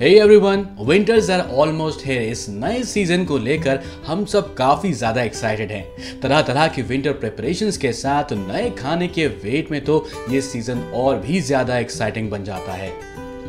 Hey everyone, winters are almost here. इस नए season को लेकर हम सब काफ़ी ज़्यादा एक्साइटेड हैं। तरह तरह की विंटर प्रिपरेशंस के साथ नए खाने के वेट में तो ये सीज़न और भी ज़्यादा एक्साइटिंग बन जाता है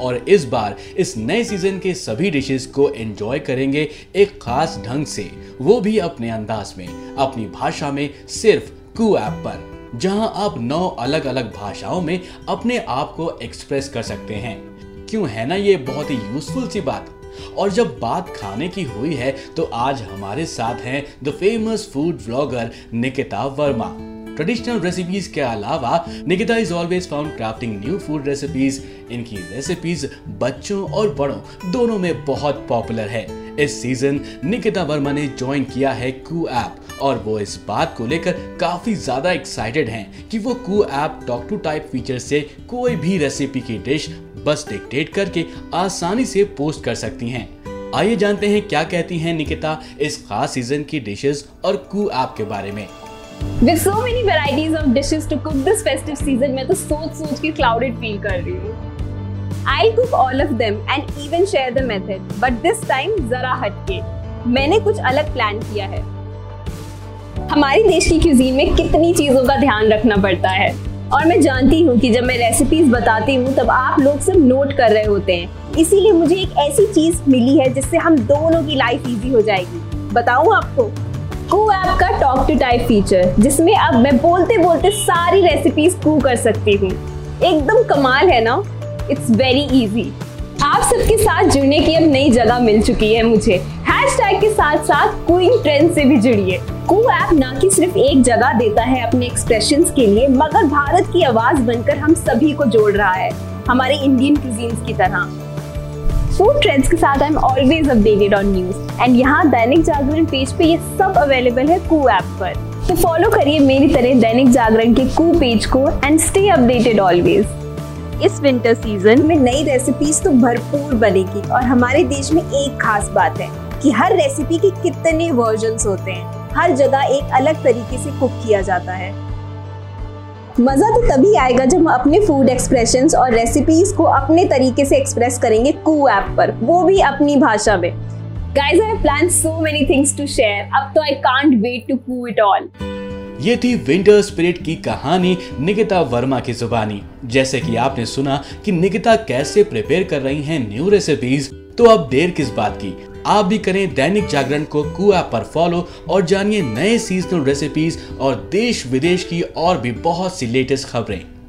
और इस बार इस नए सीज़न के सभी डिशेस को एंजॉय करेंगे एक खास ढंग से वो भी अपने अंदाज में अपनी भाषा में सिर्फ़ कू ऐप पर जहाँ आप नौ अलग अलग भाषाओं में अपने आप को एक्सप्रेस कर सकते हैं क्यों है ना ये बहुत ही यूजफुल सी बात? और जब बात खाने की हुई है तो आज हमारे साथ हैं the famous food blogger Nikita Verma. Traditional recipes के अलावा, Nikita is always found crafting new food recipes इनकी रेसिपीज़ बच्चों और बड़ों दोनों में बहुत पॉपुलर है। इस सीज़न निकिता वर्मा ने ज्वाइन किया है कू ऐप और वो इस बात को लेकर काफ़ी ज़्यादा एक्साइटेड हैं कि वो Koo app talk to type feature से कोई भी रेसिपी की डिश बस डिक्टेट करके आसानी से पोस्ट कर सकती हैं। आइए जानते हैं क्या कहती हैं निकिता इस खास सीज़न की डिशेस और कू ऐप के बारे में। With so many varieties of dishes to cook this festive season, मैं तो सोच सोच के clouded feel कर रही हूँ। I'll cook all of them and even share the method, but this time जरा हटके। मैंने कुछ अलग प्लान किया है। हमारी देश की क्यूजीन में कितनी चीज़ों का ध्यान रखना पड़ता है। और मैं जानती हूँ कि जब मैं रेसिपीज़ बताती हूँ, तब आप लोग सब नोट कर रहे होते हैं। इसीलिए मुझे एक ऐसी चीज़ मिली है, जिससे हम दोनों की लाइफ इजी हो जाएगी। बताऊँ आपको? कू ऐप का टॉक टू टाइप फीचर जिसमें अब मैं बोलते बोलते सारी रेसिपीज़ कू कर सकती हूँ। एकदम कमाल है ना? इट्स वेरी इजी आप सबके साथ जुड़ने की अब नई जगह मिल चुकी है मुझे। हैशटैग के साथ साथ क्वीन ट्रेंड से भी जुड़िए। कू ऐप ना कि सिर्फ़ एक जगह देता है अपने एक्सप्रेशन के लिए, मगर भारत की आवाज़ बनकर हम सभी को जोड़ रहा है, हमारे इंडियन क्यूजीन्स की तरह। फ़ूड ट्रेंड्स के साथ I am always updated on news and यहाँ दैनिक जागरण पेज पे ये सब अवेलेबल है कू ऐप पर। तो फॉलो करिए मेरी तरह दैनिक जागरण के कू पेज को एंड स्टे अपडेटेड ऑलवेज इस विंटर सीज़न में नई रेसिपीज़ तो भरपूर बनेगी, और हमारे देश में एक खास बात है कि हर रेसिपी के कितने वर्जन होते हैं। हर जगह एक अलग तरीके से कुक किया जाता है। मज़ा तो तभी आएगा जब हम अपने फ़ूड एक्सप्रेशंस और रेसिपीज़ को अपने तरीके से एक्सप्रेस करेंगे कू ऐप पर। वो भी अपनी भाषा में। Guys, I have planned so many things to share. अब तो I can't wait to coo it all. ये थी विंटर स्पिरिट की कहानी निकिता वर्मा की जुबानी। जैसे कि आपने सुना कि निकिता कैसे प्रिपेयर कर रही हैं न्यू रेसिपीज़ तो अब देर किस बात की? आप भी करें दैनिक जागरण को कुआ पर फॉलो और जानिए नए सीजनल रेसिपीज़ और देश विदेश की और भी बहुत सी लेटेस्ट खबरें।